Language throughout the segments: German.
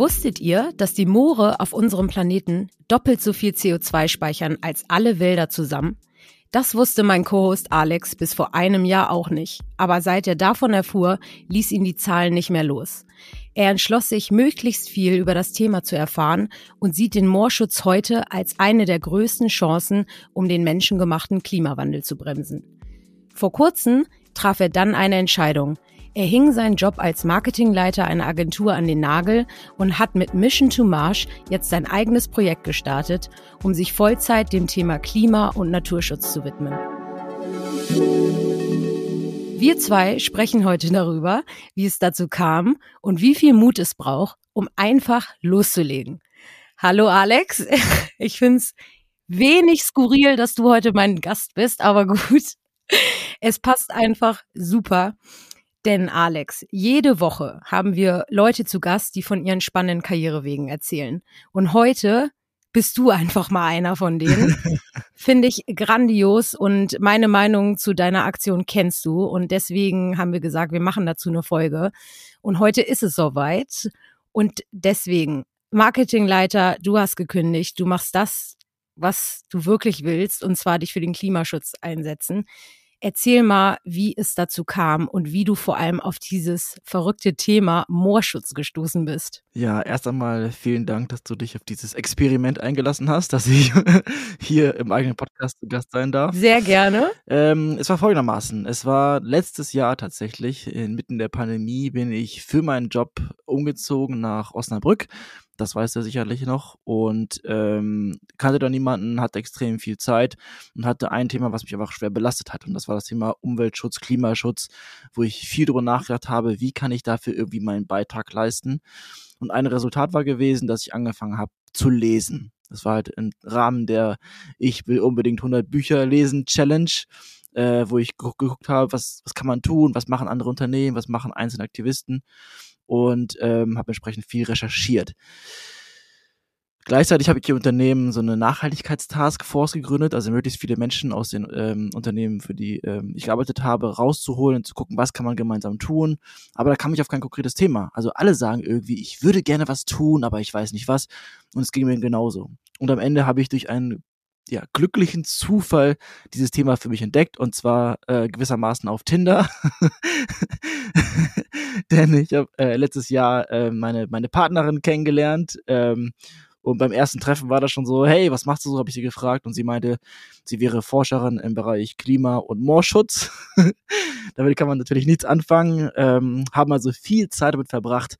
Wusstet ihr, dass die Moore auf unserem Planeten doppelt so viel CO2 speichern als alle Wälder zusammen? Das wusste mein Co-Host Alex bis vor einem Jahr auch nicht. Aber seit er davon erfuhr, ließ ihn die Zahlen nicht mehr los. Er entschloss sich, möglichst viel über das Thema zu erfahren und sieht den Moorschutz heute als eine der größten Chancen, um den menschengemachten Klimawandel zu bremsen. Vor kurzem traf er dann eine Entscheidung. Er hing seinen Job als Marketingleiter einer Agentur an den Nagel und hat mit Mission to Marsh jetzt sein eigenes Projekt gestartet, um sich Vollzeit dem Thema Klima- und Naturschutz zu widmen. Wir zwei sprechen heute darüber, wie es dazu kam und wie viel Mut es braucht, um einfach loszulegen. Hallo Alex, ich find's wenig skurril, dass du heute mein Gast bist, aber gut. Es passt einfach super. Denn Alex, jede Woche haben wir Leute zu Gast, die von ihren spannenden Karrierewegen erzählen. Und heute bist du einfach mal einer von denen. Finde ich grandios und meine Meinung zu deiner Aktion kennst du. Und deswegen haben wir gesagt, wir machen dazu eine Folge. Und heute ist es soweit. Und deswegen, Marketingleiter, du hast gekündigt, du machst das, was du wirklich willst, und zwar dich für den Klimaschutz einsetzen. Erzähl mal, wie es dazu kam und wie du vor allem auf dieses verrückte Thema Moorschutz gestoßen bist. Ja, erst einmal vielen Dank, dass du dich auf dieses Experiment eingelassen hast, dass ich hier im eigenen Podcast zu Gast sein darf. Sehr gerne. Ähm, es war folgendermaßen. Es war letztes Jahr tatsächlich, inmitten der Pandemie, bin ich für meinen Job umgezogen nach Osnabrück das weiß er sicherlich noch. Und ähm, kannte da niemanden, hatte extrem viel Zeit und hatte ein Thema, was mich einfach schwer belastet hat. Und das war das Thema Umweltschutz, Klimaschutz, wo ich viel darüber nachgedacht habe, wie kann ich dafür irgendwie meinen Beitrag leisten. Und ein Resultat war gewesen, dass ich angefangen habe zu lesen. Das war halt im Rahmen der Ich will unbedingt 100 Bücher lesen Challenge, äh, wo ich geguckt habe, was, was kann man tun, was machen andere Unternehmen, was machen einzelne Aktivisten und ähm, habe entsprechend viel recherchiert. Gleichzeitig habe ich hier Unternehmen so eine Nachhaltigkeitstaskforce gegründet, also möglichst viele Menschen aus den ähm, Unternehmen, für die ähm, ich gearbeitet habe, rauszuholen und zu gucken, was kann man gemeinsam tun. Aber da kam ich auf kein konkretes Thema. Also alle sagen irgendwie, ich würde gerne was tun, aber ich weiß nicht was. Und es ging mir genauso. Und am Ende habe ich durch einen ja, glücklichen Zufall dieses Thema für mich entdeckt und zwar äh, gewissermaßen auf Tinder. Denn ich habe äh, letztes Jahr äh, meine, meine Partnerin kennengelernt. Ähm, und beim ersten Treffen war das schon so, hey, was machst du so, habe ich sie gefragt. Und sie meinte, sie wäre Forscherin im Bereich Klima- und Moorschutz. damit kann man natürlich nichts anfangen. Ähm, haben also viel Zeit damit verbracht,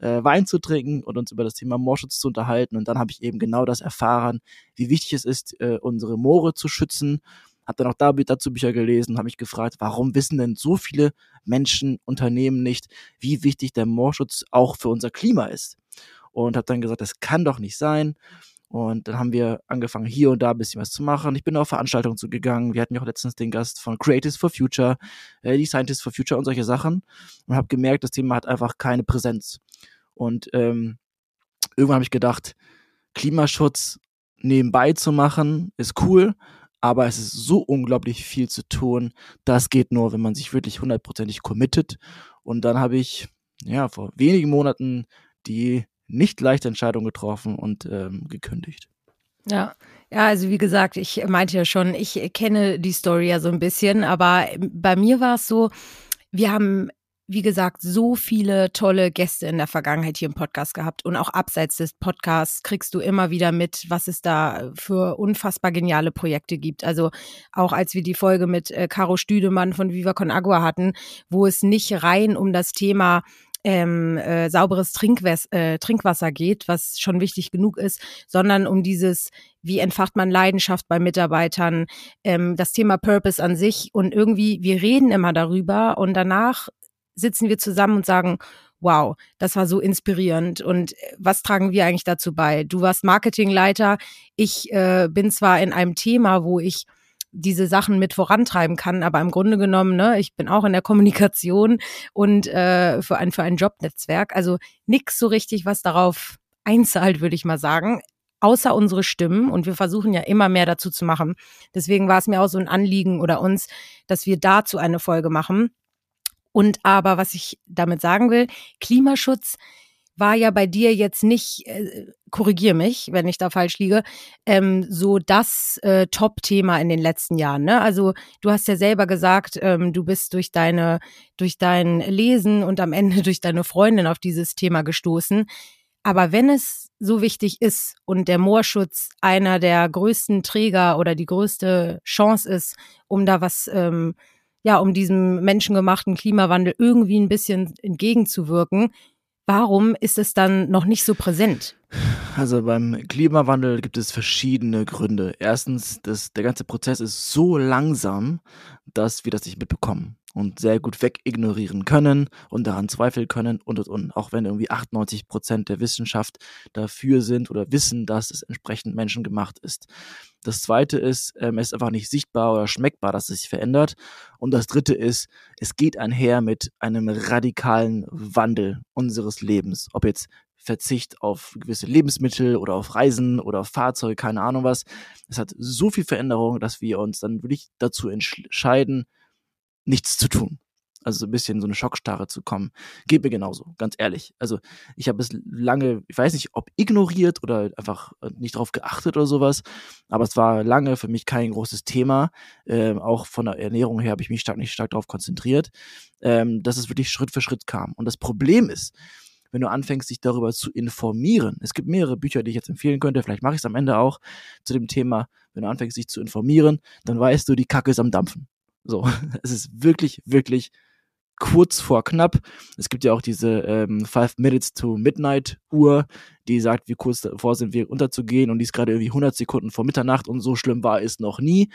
äh, Wein zu trinken und uns über das Thema Moorschutz zu unterhalten. Und dann habe ich eben genau das erfahren, wie wichtig es ist, äh, unsere Moore zu schützen. Habe dann auch da, dazu Bücher gelesen, habe mich gefragt, warum wissen denn so viele Menschen, Unternehmen nicht, wie wichtig der Moorschutz auch für unser Klima ist. Und habe dann gesagt, das kann doch nicht sein. Und dann haben wir angefangen, hier und da ein bisschen was zu machen. Ich bin auf Veranstaltungen zugegangen. Wir hatten ja auch letztens den Gast von Creatives for Future, äh, die Scientists for Future und solche Sachen. Und habe gemerkt, das Thema hat einfach keine Präsenz. Und ähm, irgendwann habe ich gedacht, Klimaschutz nebenbei zu machen, ist cool, aber es ist so unglaublich viel zu tun. Das geht nur, wenn man sich wirklich hundertprozentig committet. Und dann habe ich ja vor wenigen Monaten die nicht leichte Entscheidung getroffen und ähm, gekündigt. Ja, ja, also wie gesagt, ich meinte ja schon, ich kenne die Story ja so ein bisschen, aber bei mir war es so, wir haben wie gesagt, so viele tolle Gäste in der Vergangenheit hier im Podcast gehabt und auch abseits des Podcasts kriegst du immer wieder mit, was es da für unfassbar geniale Projekte gibt. Also auch als wir die Folge mit äh, Caro Stüdemann von Viva Con Agua hatten, wo es nicht rein um das Thema ähm, äh, sauberes Trinkwas äh, Trinkwasser geht, was schon wichtig genug ist, sondern um dieses, wie entfacht man Leidenschaft bei Mitarbeitern, ähm, das Thema Purpose an sich und irgendwie, wir reden immer darüber und danach sitzen wir zusammen und sagen, wow, das war so inspirierend. Und äh, was tragen wir eigentlich dazu bei? Du warst Marketingleiter. Ich äh, bin zwar in einem Thema, wo ich diese Sachen mit vorantreiben kann. Aber im Grunde genommen, ne, ich bin auch in der Kommunikation und äh, für ein für ein Jobnetzwerk. Also nix so richtig, was darauf einzahlt, würde ich mal sagen. Außer unsere Stimmen und wir versuchen ja immer mehr dazu zu machen. Deswegen war es mir auch so ein Anliegen oder uns, dass wir dazu eine Folge machen. Und aber, was ich damit sagen will, Klimaschutz war ja bei dir jetzt nicht, äh, korrigier mich, wenn ich da falsch liege, ähm, so das äh, Top-Thema in den letzten Jahren. Ne? Also du hast ja selber gesagt, ähm, du bist durch deine, durch dein Lesen und am Ende durch deine Freundin auf dieses Thema gestoßen. Aber wenn es so wichtig ist und der Moorschutz einer der größten Träger oder die größte Chance ist, um da was, ähm, ja, um diesem menschengemachten Klimawandel irgendwie ein bisschen entgegenzuwirken, warum ist es dann noch nicht so präsent? Also beim Klimawandel gibt es verschiedene Gründe. Erstens, das, der ganze Prozess ist so langsam, dass wir das nicht mitbekommen und sehr gut wegignorieren können und daran zweifeln können und und und. Auch wenn irgendwie 98 Prozent der Wissenschaft dafür sind oder wissen, dass es entsprechend menschengemacht ist. Das zweite ist, ähm, es ist einfach nicht sichtbar oder schmeckbar, dass es sich verändert. Und das dritte ist, es geht einher mit einem radikalen Wandel unseres Lebens. Ob jetzt Verzicht auf gewisse Lebensmittel oder auf Reisen oder auf Fahrzeuge, keine Ahnung was. Es hat so viel Veränderung, dass wir uns dann wirklich dazu entscheiden, nichts zu tun. Also so ein bisschen so eine Schockstarre zu kommen. Geht mir genauso, ganz ehrlich. Also ich habe es lange, ich weiß nicht, ob ignoriert oder einfach äh, nicht drauf geachtet oder sowas, aber es war lange für mich kein großes Thema. Ähm, auch von der Ernährung her habe ich mich stark nicht stark darauf konzentriert, ähm, dass es wirklich Schritt für Schritt kam. Und das Problem ist, wenn du anfängst, dich darüber zu informieren. Es gibt mehrere Bücher, die ich jetzt empfehlen könnte, vielleicht mache ich es am Ende auch zu dem Thema, wenn du anfängst, dich zu informieren, dann weißt du, die Kacke ist am Dampfen. So, es ist wirklich, wirklich kurz vor knapp. Es gibt ja auch diese ähm, Five Minutes to Midnight Uhr, die sagt, wie kurz davor sind wir unterzugehen und die ist gerade irgendwie 100 Sekunden vor Mitternacht und so schlimm war es noch nie.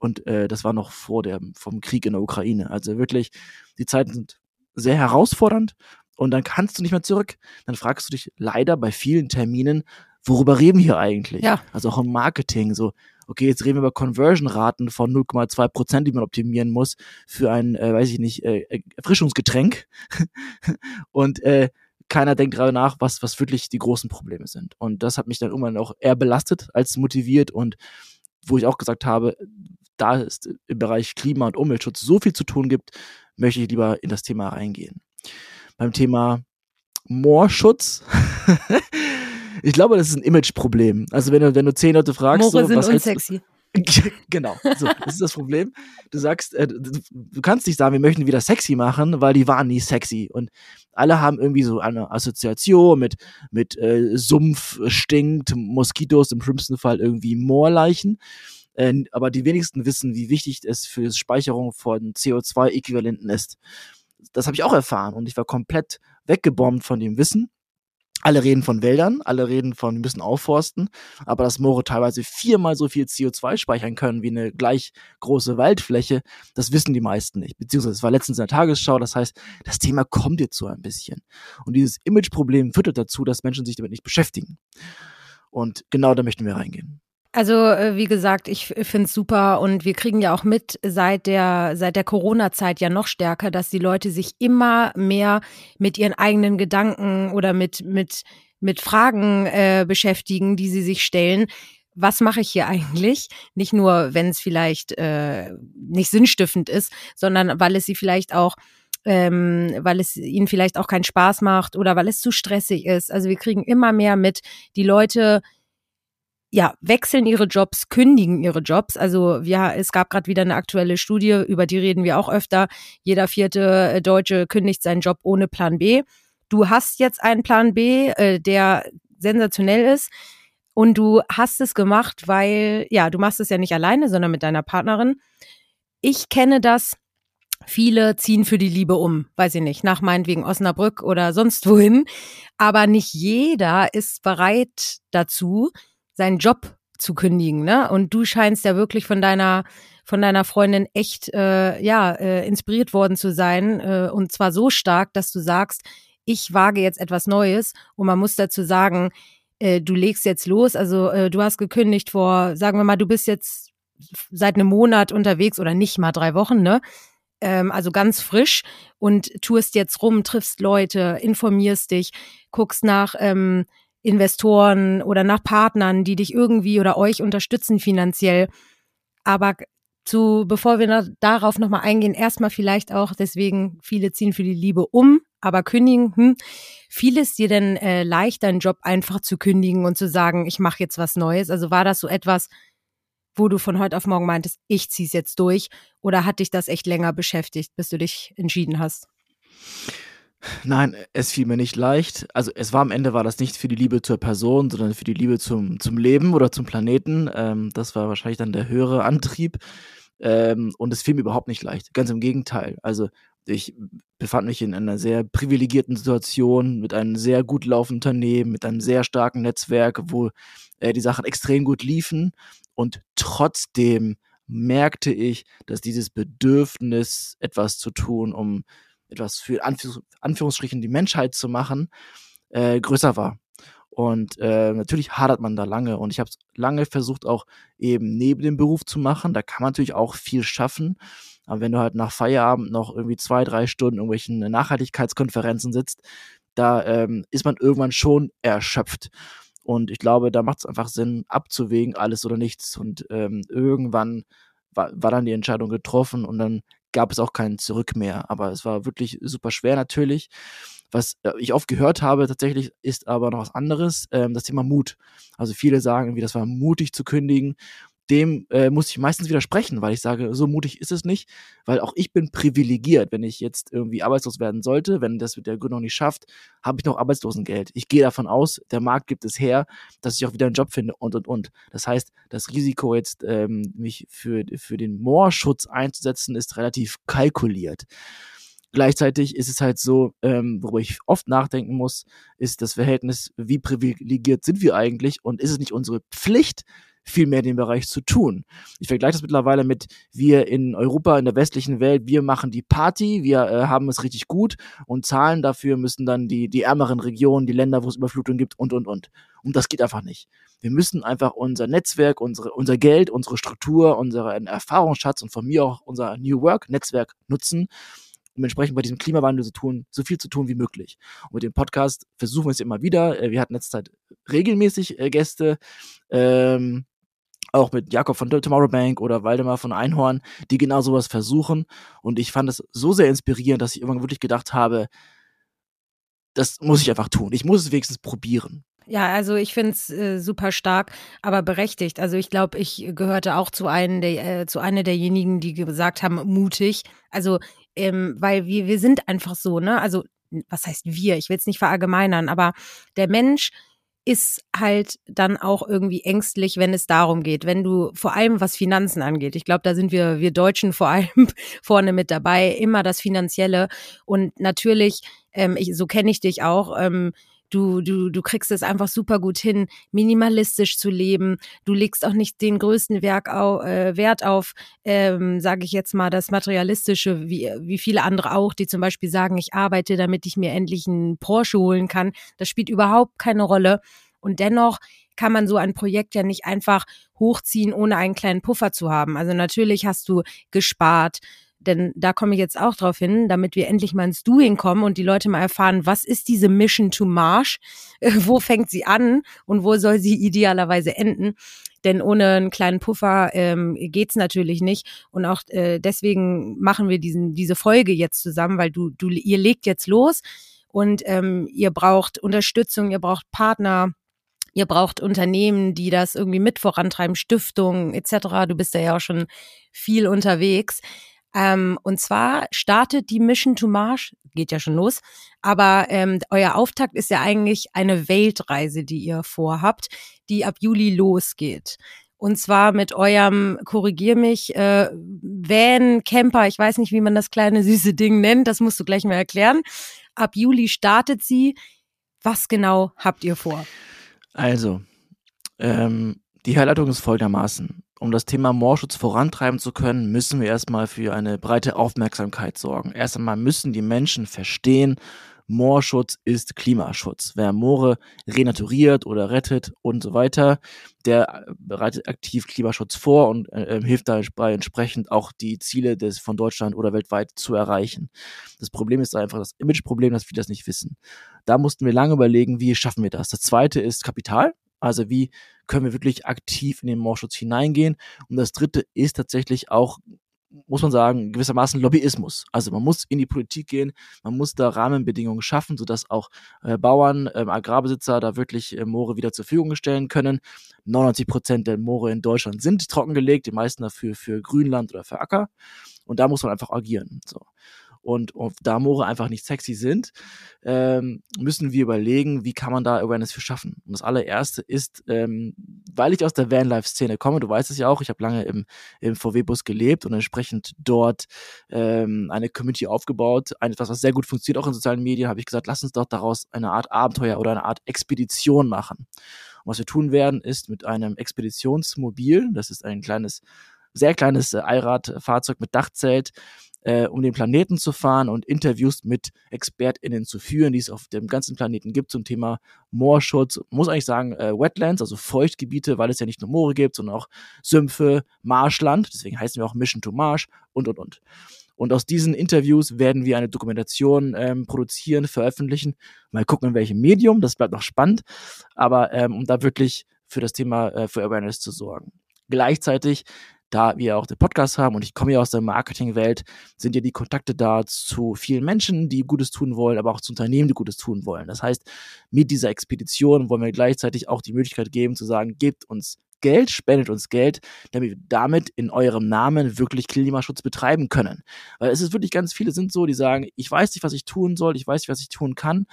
Und äh, das war noch vor dem vom Krieg in der Ukraine. Also wirklich, die Zeiten sind sehr herausfordernd und dann kannst du nicht mehr zurück. Dann fragst du dich leider bei vielen Terminen, worüber reden wir hier eigentlich? Ja. Also auch im Marketing, so, okay, jetzt reden wir über Conversion-Raten von 0,2 Prozent, die man optimieren muss für ein, äh, weiß ich nicht, äh, Erfrischungsgetränk. und äh, keiner denkt darüber nach, was, was wirklich die großen Probleme sind. Und das hat mich dann irgendwann auch eher belastet als motiviert und wo ich auch gesagt habe, da es im Bereich Klima- und Umweltschutz so viel zu tun gibt, möchte ich lieber in das Thema reingehen. Beim Thema Moorschutz Ich glaube, das ist ein Imageproblem. Also wenn du, wenn du zehn Leute fragst, Moore so, sind was unsexy. genau, so, das ist das Problem. Du sagst, äh, du, kannst nicht sagen, wir möchten wieder sexy machen, weil die waren nie sexy. Und alle haben irgendwie so eine Assoziation mit, mit äh, Sumpf, stinkt, Moskitos, im schlimmsten Fall irgendwie Moorleichen. Äh, aber die wenigsten wissen, wie wichtig es für die Speicherung von CO2-Äquivalenten ist. Das habe ich auch erfahren und ich war komplett weggebombt von dem Wissen alle reden von Wäldern, alle reden von, wir müssen aufforsten, aber dass Moore teilweise viermal so viel CO2 speichern können wie eine gleich große Waldfläche, das wissen die meisten nicht. Beziehungsweise es war letztens in der Tagesschau, das heißt, das Thema kommt jetzt so ein bisschen. Und dieses Imageproblem führt dazu, dass Menschen sich damit nicht beschäftigen. Und genau da möchten wir reingehen. Also äh, wie gesagt, ich finde es super und wir kriegen ja auch mit seit der seit der Corona-Zeit ja noch stärker, dass die Leute sich immer mehr mit ihren eigenen Gedanken oder mit mit mit Fragen äh, beschäftigen, die sie sich stellen. Was mache ich hier eigentlich? Nicht nur, wenn es vielleicht äh, nicht sinnstiftend ist, sondern weil es sie vielleicht auch ähm, weil es ihnen vielleicht auch keinen Spaß macht oder weil es zu stressig ist. Also wir kriegen immer mehr mit, die Leute ja, wechseln ihre Jobs, kündigen ihre Jobs. Also ja, es gab gerade wieder eine aktuelle Studie, über die reden wir auch öfter. Jeder vierte äh, Deutsche kündigt seinen Job ohne Plan B. Du hast jetzt einen Plan B, äh, der sensationell ist. Und du hast es gemacht, weil, ja, du machst es ja nicht alleine, sondern mit deiner Partnerin. Ich kenne das. Viele ziehen für die Liebe um, weiß ich nicht, nach meinetwegen Osnabrück oder sonst wohin. Aber nicht jeder ist bereit dazu, seinen Job zu kündigen, ne? Und du scheinst ja wirklich von deiner von deiner Freundin echt äh, ja äh, inspiriert worden zu sein äh, und zwar so stark, dass du sagst, ich wage jetzt etwas Neues und man muss dazu sagen, äh, du legst jetzt los, also äh, du hast gekündigt vor, sagen wir mal, du bist jetzt seit einem Monat unterwegs oder nicht mal drei Wochen, ne? Ähm, also ganz frisch und tust jetzt rum, triffst Leute, informierst dich, guckst nach ähm, Investoren oder nach Partnern, die dich irgendwie oder euch unterstützen finanziell. Aber zu, bevor wir noch darauf nochmal eingehen, erstmal vielleicht auch, deswegen viele ziehen für die Liebe um, aber kündigen, hm, fiel es dir denn äh, leicht, deinen Job einfach zu kündigen und zu sagen, ich mache jetzt was Neues? Also war das so etwas, wo du von heute auf morgen meintest, ich zieh's jetzt durch? Oder hat dich das echt länger beschäftigt, bis du dich entschieden hast? Nein, es fiel mir nicht leicht. Also es war am Ende war das nicht für die Liebe zur Person, sondern für die Liebe zum, zum Leben oder zum Planeten. Ähm, das war wahrscheinlich dann der höhere Antrieb. Ähm, und es fiel mir überhaupt nicht leicht. Ganz im Gegenteil. Also ich befand mich in einer sehr privilegierten Situation mit einem sehr gut laufenden Unternehmen, mit einem sehr starken Netzwerk, wo äh, die Sachen extrem gut liefen. Und trotzdem merkte ich, dass dieses Bedürfnis, etwas zu tun, um etwas für Anführungs Anführungsstrichen die Menschheit zu machen, äh, größer war. Und äh, natürlich hadert man da lange. Und ich habe lange versucht, auch eben neben dem Beruf zu machen. Da kann man natürlich auch viel schaffen. Aber wenn du halt nach Feierabend noch irgendwie zwei, drei Stunden irgendwelchen Nachhaltigkeitskonferenzen sitzt, da ähm, ist man irgendwann schon erschöpft. Und ich glaube, da macht es einfach Sinn, abzuwägen, alles oder nichts. Und ähm, irgendwann war, war dann die Entscheidung getroffen und dann gab es auch kein Zurück mehr. Aber es war wirklich super schwer natürlich. Was äh, ich oft gehört habe tatsächlich, ist aber noch was anderes, ähm, das Thema Mut. Also viele sagen irgendwie, das war mutig zu kündigen dem äh, muss ich meistens widersprechen, weil ich sage, so mutig ist es nicht, weil auch ich bin privilegiert. Wenn ich jetzt irgendwie arbeitslos werden sollte, wenn das mit der Gründung nicht schafft, habe ich noch Arbeitslosengeld. Ich gehe davon aus, der Markt gibt es her, dass ich auch wieder einen Job finde und und und. Das heißt, das Risiko jetzt ähm, mich für, für den Moorschutz einzusetzen, ist relativ kalkuliert. Gleichzeitig ist es halt so, ähm, worüber ich oft nachdenken muss, ist das Verhältnis, wie privilegiert sind wir eigentlich und ist es nicht unsere Pflicht, viel mehr in dem Bereich zu tun. Ich vergleiche das mittlerweile mit wir in Europa, in der westlichen Welt, wir machen die Party, wir äh, haben es richtig gut und zahlen dafür müssen dann die, die ärmeren Regionen, die Länder, wo es Überflutung gibt und, und, und. Und das geht einfach nicht. Wir müssen einfach unser Netzwerk, unsere, unser Geld, unsere Struktur, unseren Erfahrungsschatz und von mir auch unser New Work Netzwerk nutzen, um entsprechend bei diesem Klimawandel so, tun, so viel zu tun wie möglich. Und mit dem Podcast versuchen wir es immer wieder. Äh, wir hatten letzte Zeit regelmäßig äh, Gäste. Ähm, auch mit Jakob von Tomorrowbank oder Waldemar von Einhorn, die genau sowas versuchen. Und ich fand das so sehr inspirierend, dass ich irgendwann wirklich gedacht habe, das muss ich einfach tun. Ich muss es wenigstens probieren. Ja, also ich finde es äh, super stark, aber berechtigt. Also ich glaube, ich gehörte auch zu einem der, äh, zu einer derjenigen, die gesagt haben, mutig. Also, ähm, weil wir, wir sind einfach so, ne? Also, was heißt wir? Ich will es nicht verallgemeinern, aber der Mensch ist halt dann auch irgendwie ängstlich, wenn es darum geht, wenn du vor allem was Finanzen angeht. Ich glaube, da sind wir wir Deutschen vor allem vorne mit dabei, immer das Finanzielle und natürlich, ähm, ich, so kenne ich dich auch. Ähm, Du, du, du kriegst es einfach super gut hin, minimalistisch zu leben. Du legst auch nicht den größten Werk au, äh, Wert auf, ähm, sage ich jetzt mal, das Materialistische, wie, wie viele andere auch, die zum Beispiel sagen, ich arbeite, damit ich mir endlich einen Porsche holen kann. Das spielt überhaupt keine Rolle. Und dennoch kann man so ein Projekt ja nicht einfach hochziehen, ohne einen kleinen Puffer zu haben. Also natürlich hast du gespart, denn da komme ich jetzt auch drauf hin, damit wir endlich mal ins Doing kommen und die Leute mal erfahren, was ist diese Mission to Marsh? wo fängt sie an und wo soll sie idealerweise enden? Denn ohne einen kleinen Puffer ähm, geht's natürlich nicht. Und auch äh, deswegen machen wir diesen, diese Folge jetzt zusammen, weil du, du, ihr legt jetzt los und ähm, ihr braucht Unterstützung, ihr braucht Partner, Ihr braucht Unternehmen, die das irgendwie mit vorantreiben, Stiftungen etc. Du bist da ja auch schon viel unterwegs. Ähm, und zwar startet die Mission to Mars, geht ja schon los, aber ähm, euer Auftakt ist ja eigentlich eine Weltreise, die ihr vorhabt, die ab Juli losgeht. Und zwar mit eurem, korrigier mich, äh, Van Camper, ich weiß nicht, wie man das kleine süße Ding nennt, das musst du gleich mal erklären. Ab Juli startet sie. Was genau habt ihr vor? Also, ähm, die Herleitung ist folgendermaßen um das Thema Moorschutz vorantreiben zu können, müssen wir erstmal für eine breite Aufmerksamkeit sorgen. Erst einmal müssen die Menschen verstehen, Moorschutz ist Klimaschutz. Wer Moore renaturiert oder rettet und so weiter, der bereitet aktiv Klimaschutz vor und äh, hilft dabei entsprechend auch die Ziele des von Deutschland oder weltweit zu erreichen. Das Problem ist einfach das Imageproblem, dass viele das nicht wissen. Da mussten wir lange überlegen, wie schaffen wir das. Das zweite ist Kapital. Also wie können wir wirklich aktiv in den Moorschutz hineingehen? Und das dritte ist tatsächlich auch muss man sagen, gewissermaßen Lobbyismus. Also man muss in die Politik gehen, man muss da Rahmenbedingungen schaffen, sodass auch äh, Bauern, ähm, Agrarbesitzer da wirklich äh, Moore wieder zur Verfügung stellen können. 99 Prozent der Moore in Deutschland sind trockengelegt, die meisten dafür für Grünland oder für Acker. Und da muss man einfach agieren. So. Und, und da Moore einfach nicht sexy sind, ähm, müssen wir überlegen, wie kann man da Awareness für schaffen. Und das allererste ist, ähm, weil ich aus der Vanlife-Szene komme, du weißt es ja auch, ich habe lange im, im VW-Bus gelebt und entsprechend dort ähm, eine Community aufgebaut, ein, etwas, was sehr gut funktioniert, auch in sozialen Medien, habe ich gesagt, lass uns doch daraus eine Art Abenteuer oder eine Art Expedition machen. Und was wir tun werden, ist mit einem Expeditionsmobil, das ist ein kleines sehr kleines äh, Allradfahrzeug mit Dachzelt, äh, um den Planeten zu fahren und Interviews mit ExpertInnen zu führen, die es auf dem ganzen Planeten gibt zum Thema Moorschutz. Muss eigentlich sagen, äh, Wetlands, also Feuchtgebiete, weil es ja nicht nur Moore gibt, sondern auch Sümpfe, Marschland. Deswegen heißen wir auch Mission to Marsh und, und, und. Und aus diesen Interviews werden wir eine Dokumentation ähm, produzieren, veröffentlichen. Mal gucken, in welchem Medium. Das bleibt noch spannend. Aber ähm, um da wirklich für das Thema äh, für Awareness zu sorgen. Gleichzeitig da wir auch den Podcast haben und ich komme ja aus der Marketingwelt, sind ja die Kontakte da zu vielen Menschen, die Gutes tun wollen, aber auch zu Unternehmen, die Gutes tun wollen. Das heißt, mit dieser Expedition wollen wir gleichzeitig auch die Möglichkeit geben zu sagen, gebt uns Geld, spendet uns Geld, damit wir damit in eurem Namen wirklich Klimaschutz betreiben können. Weil es ist wirklich ganz viele sind so, die sagen, ich weiß nicht, was ich tun soll, ich weiß nicht, was ich tun kann,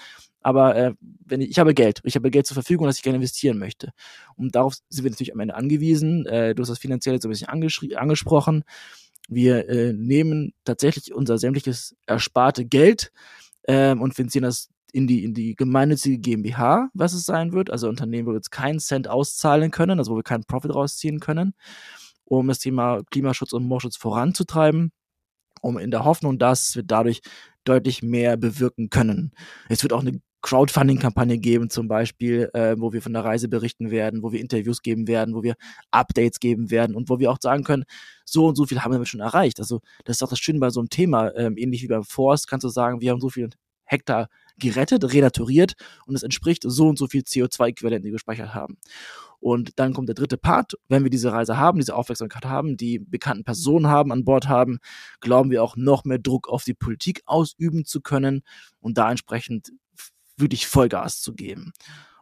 aber äh, wenn ich, ich habe Geld, ich habe Geld zur Verfügung, das ich gerne investieren möchte. Und darauf sind wir natürlich am Ende angewiesen. Äh, du hast das finanziell so ein bisschen angesprochen. Wir äh, nehmen tatsächlich unser sämtliches ersparte Geld äh, und finanzieren das in die, in die gemeinnützige GmbH, was es sein wird, also Unternehmen, wo wir jetzt keinen Cent auszahlen können, also wo wir keinen Profit rausziehen können, um das Thema Klimaschutz und Moorschutz voranzutreiben, um in der Hoffnung, dass wir dadurch deutlich mehr bewirken können. Es wird auch eine Crowdfunding-Kampagne geben, zum Beispiel, äh, wo wir von der Reise berichten werden, wo wir Interviews geben werden, wo wir Updates geben werden und wo wir auch sagen können, so und so viel haben wir schon erreicht. Also das ist auch das Schöne bei so einem Thema, ähm, ähnlich wie beim Forst, kannst du sagen, wir haben so viel Hektar gerettet, renaturiert und es entspricht so und so viel CO2-Äquivalenten, die wir gespeichert haben. Und dann kommt der dritte Part. Wenn wir diese Reise haben, diese Aufmerksamkeit haben, die bekannten Personen haben, an Bord haben, glauben wir auch noch mehr Druck auf die Politik ausüben zu können und da entsprechend wirklich Vollgas zu geben.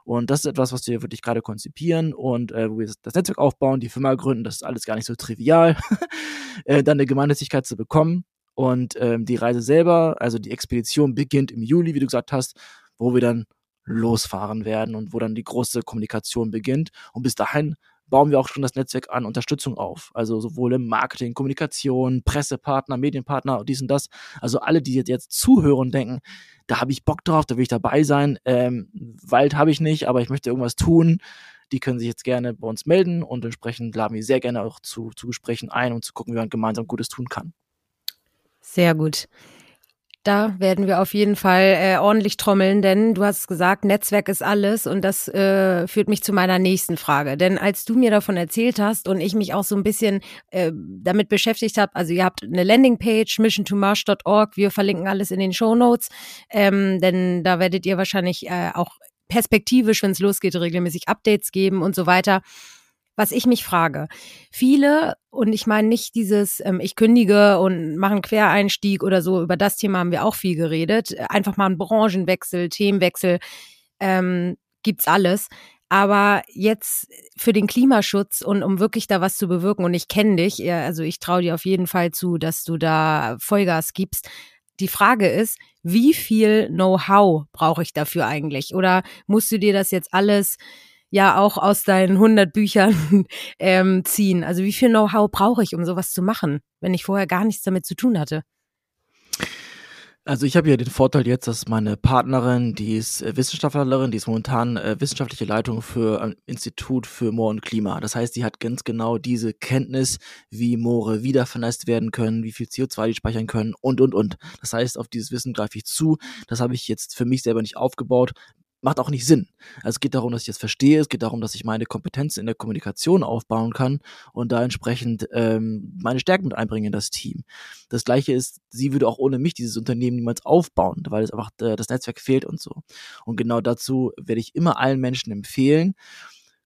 Und das ist etwas, was wir wirklich gerade konzipieren und äh, wo wir das Netzwerk aufbauen, die Firma gründen, das ist alles gar nicht so trivial, äh, dann eine Gemeinnützigkeit zu bekommen. Und ähm, die Reise selber, also die Expedition beginnt im Juli, wie du gesagt hast, wo wir dann losfahren werden und wo dann die große Kommunikation beginnt. Und bis dahin bauen wir auch schon das Netzwerk an Unterstützung auf. Also sowohl im Marketing, Kommunikation, Pressepartner, Medienpartner, dies und das. Also alle, die jetzt zuhören denken, da habe ich Bock drauf, da will ich dabei sein. Ähm, Wald habe ich nicht, aber ich möchte irgendwas tun. Die können sich jetzt gerne bei uns melden und entsprechend laden wir sehr gerne auch zu, zu Gesprächen ein und zu gucken, wie man gemeinsam Gutes tun kann. Sehr gut. Da werden wir auf jeden Fall äh, ordentlich trommeln, denn du hast gesagt, Netzwerk ist alles und das äh, führt mich zu meiner nächsten Frage. Denn als du mir davon erzählt hast und ich mich auch so ein bisschen äh, damit beschäftigt habe, also ihr habt eine Landingpage, missiontomarsh.org, wir verlinken alles in den Show Notes, ähm, denn da werdet ihr wahrscheinlich äh, auch perspektivisch, wenn es losgeht, regelmäßig Updates geben und so weiter was ich mich frage. Viele, und ich meine nicht dieses, ähm, ich kündige und mache einen Quereinstieg oder so, über das Thema haben wir auch viel geredet. Einfach mal einen Branchenwechsel, Themenwechsel, ähm, gibt's alles. Aber jetzt für den Klimaschutz und um wirklich da was zu bewirken, und ich kenne dich, also ich traue dir auf jeden Fall zu, dass du da Vollgas gibst. Die Frage ist, wie viel Know-how brauche ich dafür eigentlich? Oder musst du dir das jetzt alles ja auch aus deinen 100 Büchern ähm, ziehen? Also wie viel Know-how brauche ich, um sowas zu machen, wenn ich vorher gar nichts damit zu tun hatte? Also ich habe ja den Vorteil jetzt, dass meine Partnerin, die ist äh, Wissenschaftlerin, die ist momentan äh, wissenschaftliche Leitung für ein Institut für Moor und Klima. Das heißt, die hat ganz genau diese Kenntnis, wie Moore wieder vernässt werden können, wie viel CO2 die speichern können und, und, und. Das heißt, auf dieses Wissen greife ich zu. Das habe ich jetzt für mich selber nicht aufgebaut macht auch nicht Sinn. Also es geht darum, dass ich das verstehe, es geht darum, dass ich meine Kompetenzen in der Kommunikation aufbauen kann und da entsprechend ähm, meine Stärken mit einbringen in das Team. Das gleiche ist, sie würde auch ohne mich dieses Unternehmen niemals aufbauen, weil es einfach äh, das Netzwerk fehlt und so. Und genau dazu werde ich immer allen Menschen empfehlen,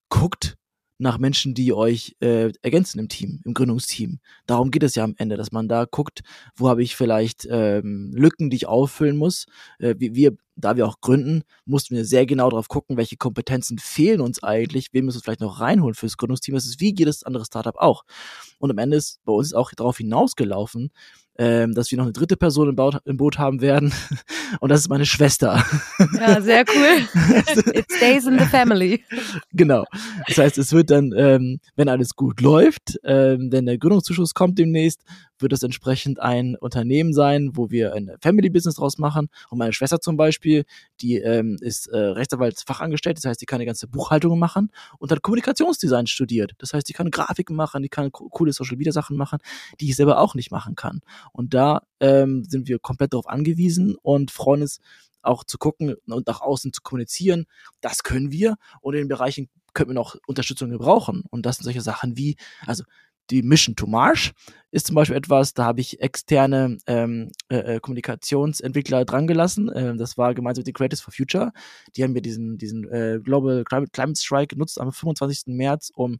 guckt, nach Menschen, die euch äh, ergänzen im Team, im Gründungsteam. Darum geht es ja am Ende, dass man da guckt, wo habe ich vielleicht ähm, Lücken, die ich auffüllen muss. Äh, wir, da wir auch gründen, mussten wir sehr genau darauf gucken, welche Kompetenzen fehlen uns eigentlich, wen müssen wir vielleicht noch reinholen fürs Gründungsteam. Das ist wie jedes andere Startup auch. Und am Ende ist bei uns auch darauf hinausgelaufen, ähm, dass wir noch eine dritte Person im, Boot, im Boot haben werden. Und das ist meine Schwester. Ja, sehr cool. It stays in the family. Genau. Das heißt, es wird dann, ähm, wenn alles gut läuft, ähm, wenn der Gründungszuschuss kommt demnächst, wird es entsprechend ein Unternehmen sein, wo wir ein Family Business draus machen. Und meine Schwester zum Beispiel, die ähm, ist äh, Rechtsanwaltsfachangestellt, das heißt, die kann die ganze Buchhaltung machen und hat Kommunikationsdesign studiert. Das heißt, die kann Grafiken machen, die kann coole Social Media Sachen machen, die ich selber auch nicht machen kann. Und da ähm, sind wir komplett darauf angewiesen und freuen uns auch zu gucken und nach außen zu kommunizieren. Das können wir und in den Bereichen könnten wir noch Unterstützung gebrauchen. Und das sind solche Sachen wie, also die Mission to Marsh ist zum Beispiel etwas, da habe ich externe ähm, äh, äh Kommunikationsentwickler drangelassen. Ähm, das war gemeinsam mit den Creators for Future. Die haben mir diesen, diesen äh, Global Climate Strike genutzt am 25. März, um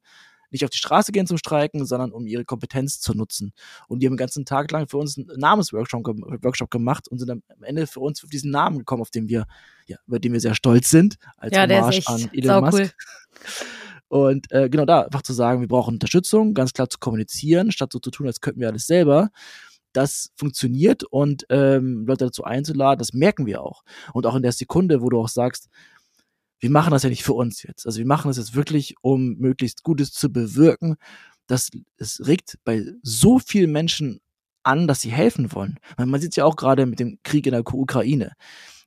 nicht auf die Straße gehen zum Streiken, sondern um ihre Kompetenz zu nutzen. Und die haben den ganzen Tag lang für uns einen Namensworkshop Workshop gemacht und sind am Ende für uns auf diesen Namen gekommen, auf den wir, ja, über den wir sehr stolz sind, als ja, Hommage an Elon Musk. Cool. Und äh, genau da einfach zu sagen, wir brauchen Unterstützung, ganz klar zu kommunizieren, statt so zu tun, als könnten wir alles selber. Das funktioniert und ähm, Leute dazu einzuladen, das merken wir auch. Und auch in der Sekunde, wo du auch sagst, wir machen das ja nicht für uns jetzt. Also wir machen das jetzt wirklich, um möglichst Gutes zu bewirken. Das, es regt bei so vielen Menschen an, dass sie helfen wollen. Man sieht es ja auch gerade mit dem Krieg in der Ukraine.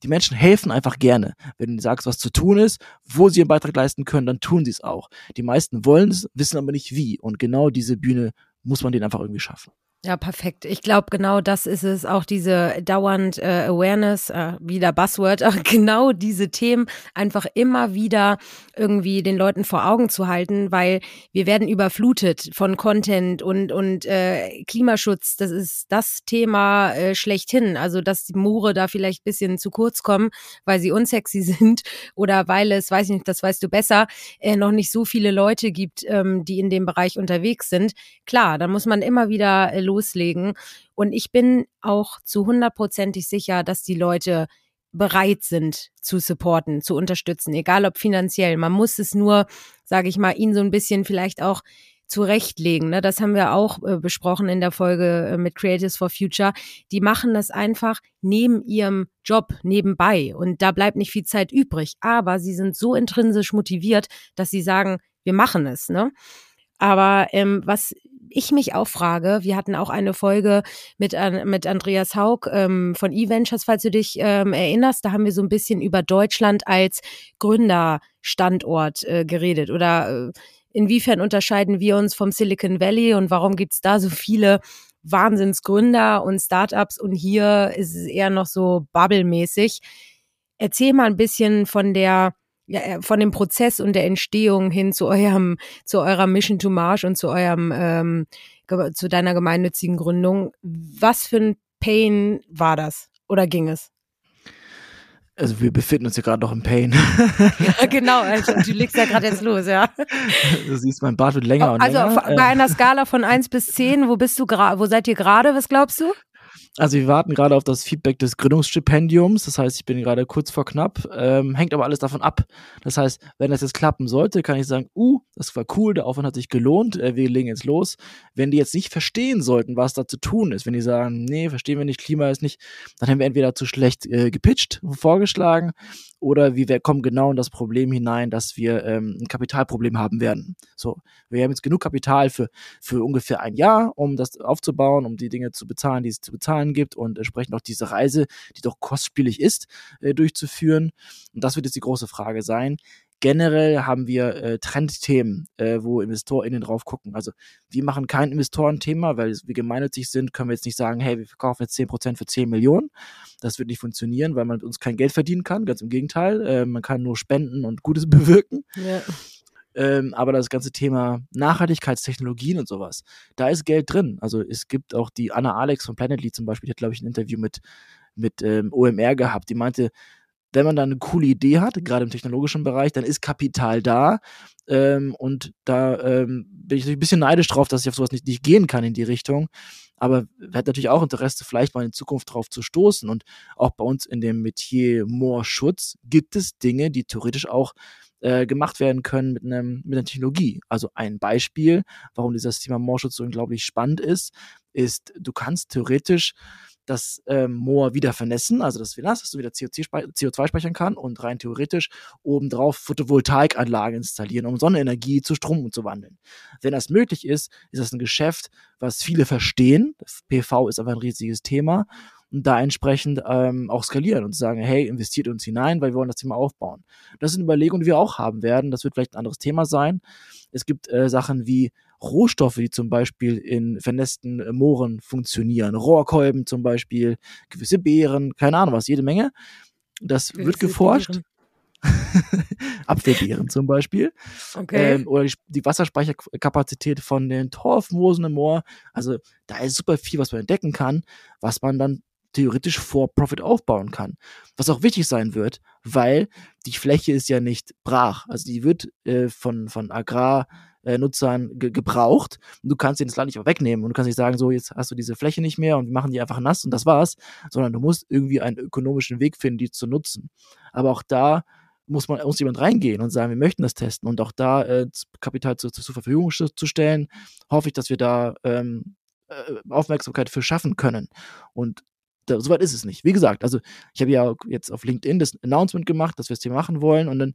Die Menschen helfen einfach gerne. Wenn du sagst, was zu tun ist, wo sie ihren Beitrag leisten können, dann tun sie es auch. Die meisten wollen es, wissen aber nicht wie. Und genau diese Bühne muss man denen einfach irgendwie schaffen. Ja, perfekt. Ich glaube, genau das ist es, auch diese dauernd äh, Awareness, äh, wieder Buzzword, auch genau diese Themen einfach immer wieder irgendwie den Leuten vor Augen zu halten, weil wir werden überflutet von Content und, und äh, Klimaschutz, das ist das Thema äh, schlechthin. Also, dass die Moore da vielleicht bisschen zu kurz kommen, weil sie unsexy sind oder weil es, weiß ich nicht, das weißt du besser, äh, noch nicht so viele Leute gibt, ähm, die in dem Bereich unterwegs sind. Klar, dann muss man immer wieder äh, loslegen. Und ich bin auch zu hundertprozentig sicher, dass die Leute bereit sind zu supporten, zu unterstützen, egal ob finanziell. Man muss es nur, sage ich mal, ihnen so ein bisschen vielleicht auch zurechtlegen. Ne? Das haben wir auch äh, besprochen in der Folge äh, mit Creatives for Future. Die machen das einfach neben ihrem Job nebenbei und da bleibt nicht viel Zeit übrig. Aber sie sind so intrinsisch motiviert, dass sie sagen, wir machen es. Ne? Aber ähm, was ich mich auch frage, wir hatten auch eine Folge mit, mit Andreas Haug ähm, von eVentures, falls du dich ähm, erinnerst, da haben wir so ein bisschen über Deutschland als Gründerstandort äh, geredet oder äh, inwiefern unterscheiden wir uns vom Silicon Valley und warum gibt's da so viele Wahnsinnsgründer und Startups und hier ist es eher noch so bubblemäßig. Erzähl mal ein bisschen von der ja, äh, von dem Prozess und der Entstehung hin zu eurem, zu eurer Mission to Marsh und zu eurem, ähm, zu deiner gemeinnützigen Gründung. Was für ein Pain war das? Oder ging es? Also wir befinden uns ja gerade noch im Pain. ja, genau, also du legst ja gerade jetzt los, ja. Du siehst, mein Bart wird länger und also länger. Also bei einer Skala von 1 bis 10, wo bist du gerade, wo seid ihr gerade, was glaubst du? Also wir warten gerade auf das Feedback des Gründungsstipendiums. Das heißt, ich bin gerade kurz vor knapp. Ähm, hängt aber alles davon ab. Das heißt, wenn das jetzt klappen sollte, kann ich sagen, uh, das war cool, der Aufwand hat sich gelohnt, äh, wir legen jetzt los. Wenn die jetzt nicht verstehen sollten, was da zu tun ist, wenn die sagen, nee, verstehen wir nicht, Klima ist nicht, dann haben wir entweder zu schlecht äh, gepitcht, vorgeschlagen, oder wir kommen genau in das Problem hinein, dass wir ähm, ein Kapitalproblem haben werden. So, wir haben jetzt genug Kapital für, für ungefähr ein Jahr, um das aufzubauen, um die Dinge zu bezahlen, die es zu bezahlen gibt und entsprechend auch diese Reise, die doch kostspielig ist, äh, durchzuführen. Und das wird jetzt die große Frage sein. Generell haben wir äh, Trendthemen, äh, wo InvestorInnen drauf gucken. Also wir machen kein Investorenthema, weil wir gemeinnützig sind, können wir jetzt nicht sagen, hey, wir verkaufen jetzt 10% für 10 Millionen. Das wird nicht funktionieren, weil man mit uns kein Geld verdienen kann. Ganz im Gegenteil. Äh, man kann nur spenden und Gutes bewirken. Ja. Ähm, aber das ganze Thema Nachhaltigkeitstechnologien und sowas, da ist Geld drin. Also es gibt auch die Anna Alex von Planetly zum Beispiel, die hat, glaube ich, ein Interview mit, mit ähm, OMR gehabt, die meinte, wenn man da eine coole Idee hat, gerade im technologischen Bereich, dann ist Kapital da. Ähm, und da ähm, bin ich ein bisschen neidisch drauf, dass ich auf sowas nicht, nicht gehen kann in die Richtung. Aber hat natürlich auch Interesse, vielleicht mal in Zukunft drauf zu stoßen. Und auch bei uns in dem Metier Moorschutz gibt es Dinge, die theoretisch auch äh, gemacht werden können mit, einem, mit einer Technologie. Also ein Beispiel, warum dieses Thema Moorschutz so unglaublich spannend ist, ist, du kannst theoretisch das ähm, Moor wieder vernässen, also das Venas, dass du wieder CO2 speichern kann und rein theoretisch obendrauf Photovoltaikanlagen installieren, um Sonnenenergie zu Strom umzuwandeln. Wenn das möglich ist, ist das ein Geschäft, was viele verstehen. Das PV ist aber ein riesiges Thema und da entsprechend ähm, auch skalieren und sagen, hey, investiert uns hinein, weil wir wollen das Thema aufbauen. Das sind Überlegungen, die wir auch haben werden. Das wird vielleicht ein anderes Thema sein. Es gibt äh, Sachen wie Rohstoffe, die zum Beispiel in vernässten äh, Mooren funktionieren. Rohrkolben zum Beispiel, gewisse Beeren, keine Ahnung was, jede Menge. Das gewisse wird geforscht. Apfelbeeren zum Beispiel. Okay. Ähm, oder die, die, Wasserspeicherkapazität von den Torfmoosen im Moor. Also da ist super viel, was man entdecken kann, was man dann theoretisch for Profit aufbauen kann. Was auch wichtig sein wird, weil die Fläche ist ja nicht brach. Also die wird äh, von, von Agrarnutzern ge gebraucht und du kannst dir das Land nicht wegnehmen und du kannst nicht sagen, so jetzt hast du diese Fläche nicht mehr und wir machen die einfach nass und das war's, sondern du musst irgendwie einen ökonomischen Weg finden, die zu nutzen. Aber auch da muss man muss jemand reingehen und sagen, wir möchten das testen und auch da äh, Kapital zu, zur Verfügung zu stellen, hoffe ich, dass wir da ähm, äh, Aufmerksamkeit für schaffen können. Und da, soweit ist es nicht. Wie gesagt, also ich habe ja jetzt auf LinkedIn das Announcement gemacht, dass wir das Thema machen wollen. Und dann,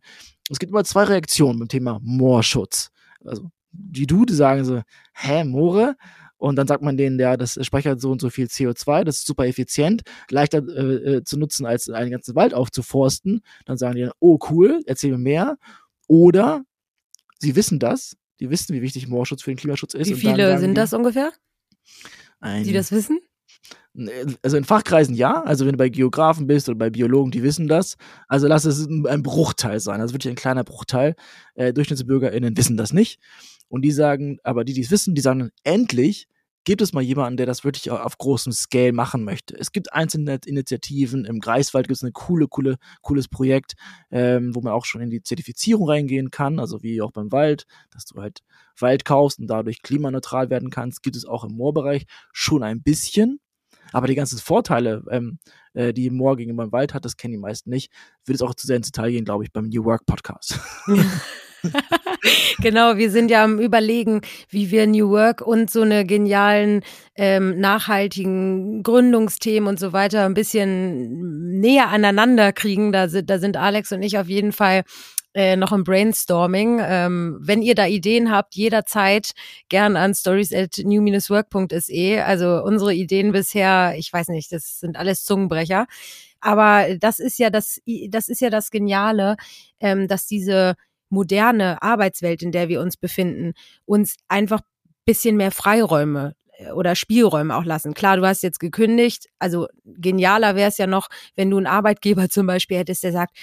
es gibt immer zwei Reaktionen beim Thema Moorschutz. Also die du, die sagen so, hä, Moore? Und dann sagt man denen, ja, das speichert so und so viel CO2, das ist super effizient, leichter äh, äh, zu nutzen, als einen ganzen Wald aufzuforsten. Dann sagen die dann, oh cool, erzähl mir mehr. Oder sie wissen das, die wissen, wie wichtig Moorschutz für den Klimaschutz ist. Wie viele sind die, das ungefähr? Ein, die das wissen? Also in Fachkreisen ja, also wenn du bei Geografen bist oder bei Biologen, die wissen das. Also lass es ein Bruchteil sein, also wirklich ein kleiner Bruchteil. Äh, DurchschnittsbürgerInnen wissen das nicht. Und die sagen, aber die, die es wissen, die sagen, endlich gibt es mal jemanden, der das wirklich auf großem Scale machen möchte. Es gibt einzelne Initiativen, im Greifswald gibt es ein coole, coole, cooles Projekt, ähm, wo man auch schon in die Zertifizierung reingehen kann, also wie auch beim Wald, dass du halt Wald kaufst und dadurch klimaneutral werden kannst, gibt es auch im Moorbereich schon ein bisschen. Aber die ganzen Vorteile, ähm, äh, die Moor gegenüber dem Wald hat, das kennen die meisten nicht. Wird es auch zu sehr ins Detail gehen, glaube ich, beim New Work Podcast. genau, wir sind ja am Überlegen, wie wir New Work und so eine genialen, ähm, nachhaltigen Gründungsthemen und so weiter ein bisschen näher aneinander kriegen. Da sind, da sind Alex und ich auf jeden Fall äh, noch im Brainstorming. Ähm, wenn ihr da Ideen habt, jederzeit gern an stories at new-work.se. Also unsere Ideen bisher, ich weiß nicht, das sind alles Zungenbrecher. Aber das ist ja das, das ist ja das Geniale, ähm, dass diese moderne Arbeitswelt, in der wir uns befinden, uns einfach bisschen mehr Freiräume äh, oder Spielräume auch lassen. Klar, du hast jetzt gekündigt, also genialer wäre es ja noch, wenn du einen Arbeitgeber zum Beispiel hättest, der sagt,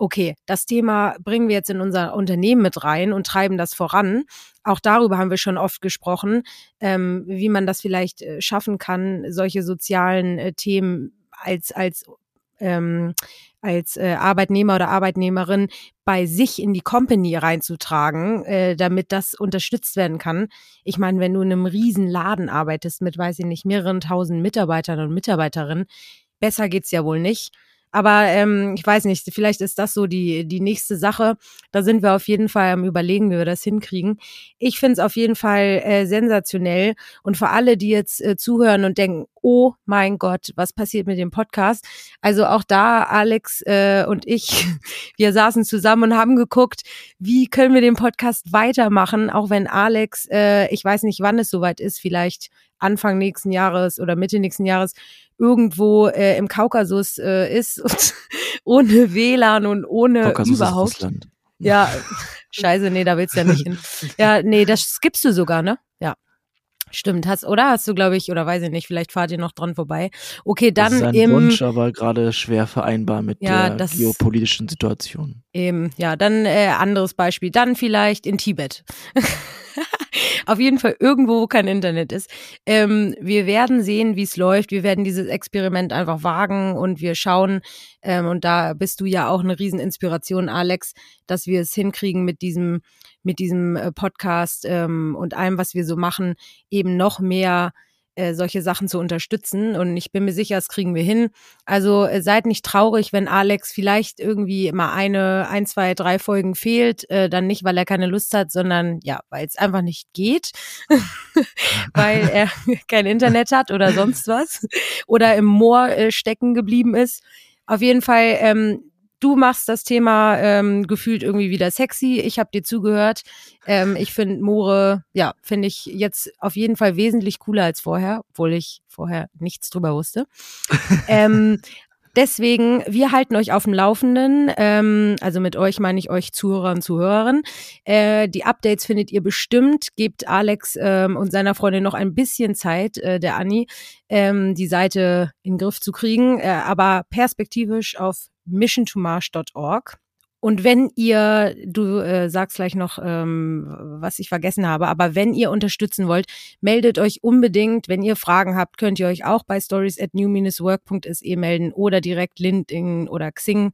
okay, das Thema bringen wir jetzt in unser Unternehmen mit rein und treiben das voran. Auch darüber haben wir schon oft gesprochen, ähm, wie man das vielleicht äh, schaffen kann, solche sozialen äh, Themen als, als ähm, als äh, Arbeitnehmer oder Arbeitnehmerin bei sich in die Company reinzutragen, äh, damit das unterstützt werden kann. Ich meine, wenn du in einem riesen Laden arbeitest mit, weiß ich nicht, mehreren tausend Mitarbeitern und Mitarbeiterinnen, besser geht's ja wohl nicht. Aber ähm, ich weiß nicht, vielleicht ist das so die, die nächste Sache. Da sind wir auf jeden Fall am Überlegen, wie wir das hinkriegen. Ich finde es auf jeden Fall äh, sensationell. Und für alle, die jetzt äh, zuhören und denken, oh mein Gott, was passiert mit dem Podcast? Also auch da, Alex äh, und ich, wir saßen zusammen und haben geguckt, wie können wir den Podcast weitermachen, auch wenn Alex, äh, ich weiß nicht, wann es soweit ist, vielleicht Anfang nächsten Jahres oder Mitte nächsten Jahres irgendwo äh, im Kaukasus äh, ist und ohne WLAN und ohne Kaukasus überhaupt. Ist Russland. Ja, scheiße, nee, da willst du ja nicht hin. Ja, nee, das skippst du sogar, ne? Ja. Stimmt, hast oder hast du, glaube ich, oder weiß ich nicht, vielleicht fahrt ihr noch dran vorbei. Okay, dann das ist ein im Wunsch, aber gerade schwer vereinbar mit ja, der geopolitischen Situation. Eben, ja, dann äh, anderes Beispiel, dann vielleicht in Tibet. Auf jeden Fall irgendwo, wo kein Internet ist. Ähm, wir werden sehen, wie es läuft. Wir werden dieses Experiment einfach wagen und wir schauen, ähm, und da bist du ja auch eine Rieseninspiration, Alex, dass wir es hinkriegen mit diesem, mit diesem äh, Podcast ähm, und allem, was wir so machen, eben noch mehr äh, solche Sachen zu unterstützen. Und ich bin mir sicher, das kriegen wir hin. Also äh, seid nicht traurig, wenn Alex vielleicht irgendwie mal eine, ein, zwei, drei Folgen fehlt. Äh, dann nicht, weil er keine Lust hat, sondern ja, weil es einfach nicht geht, weil er kein Internet hat oder sonst was oder im Moor stecken geblieben ist. Auf jeden Fall ähm, Du machst das Thema ähm, gefühlt irgendwie wieder sexy. Ich habe dir zugehört. Ähm, ich finde Moore, ja, finde ich jetzt auf jeden Fall wesentlich cooler als vorher, obwohl ich vorher nichts drüber wusste. ähm, Deswegen, wir halten euch auf dem Laufenden. Ähm, also mit euch meine ich euch Zuhörer und Zuhörerinnen. Äh, die Updates findet ihr bestimmt. Gebt Alex ähm, und seiner Freundin noch ein bisschen Zeit, äh, der Anni, ähm, die Seite in den Griff zu kriegen. Äh, aber perspektivisch auf missiontomarsch.org. Und wenn ihr, du äh, sagst gleich noch, ähm, was ich vergessen habe, aber wenn ihr unterstützen wollt, meldet euch unbedingt. Wenn ihr Fragen habt, könnt ihr euch auch bei stories at new-work.se melden oder direkt LinkedIn oder Xing.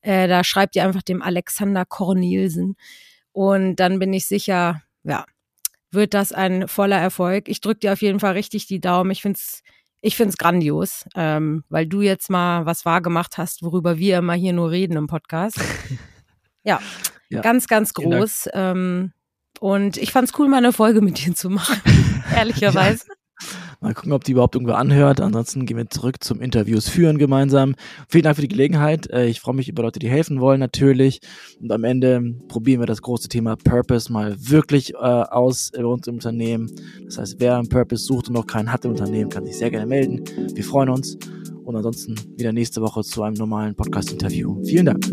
Äh, da schreibt ihr einfach dem Alexander Cornelsen. Und dann bin ich sicher, ja, wird das ein voller Erfolg. Ich drücke dir auf jeden Fall richtig die Daumen. Ich finde es ich finde es grandios, ähm, weil du jetzt mal was wahrgemacht hast, worüber wir immer hier nur reden im Podcast. ja, ja, ganz, ganz groß. Ähm, und ich fand es cool, mal eine Folge mit dir zu machen, ehrlicherweise. Ja. Mal gucken, ob die überhaupt irgendwo anhört. Ansonsten gehen wir zurück zum Interviews führen gemeinsam. Vielen Dank für die Gelegenheit. Äh, ich freue mich über Leute, die helfen wollen, natürlich. Und am Ende probieren wir das große Thema Purpose mal wirklich äh, aus bei uns im Unternehmen. Das heißt, wer einen Purpose sucht und noch keinen hat im Unternehmen, kann sich sehr gerne melden. Wir freuen uns. Und ansonsten wieder nächste Woche zu einem normalen Podcast-Interview. Vielen Dank.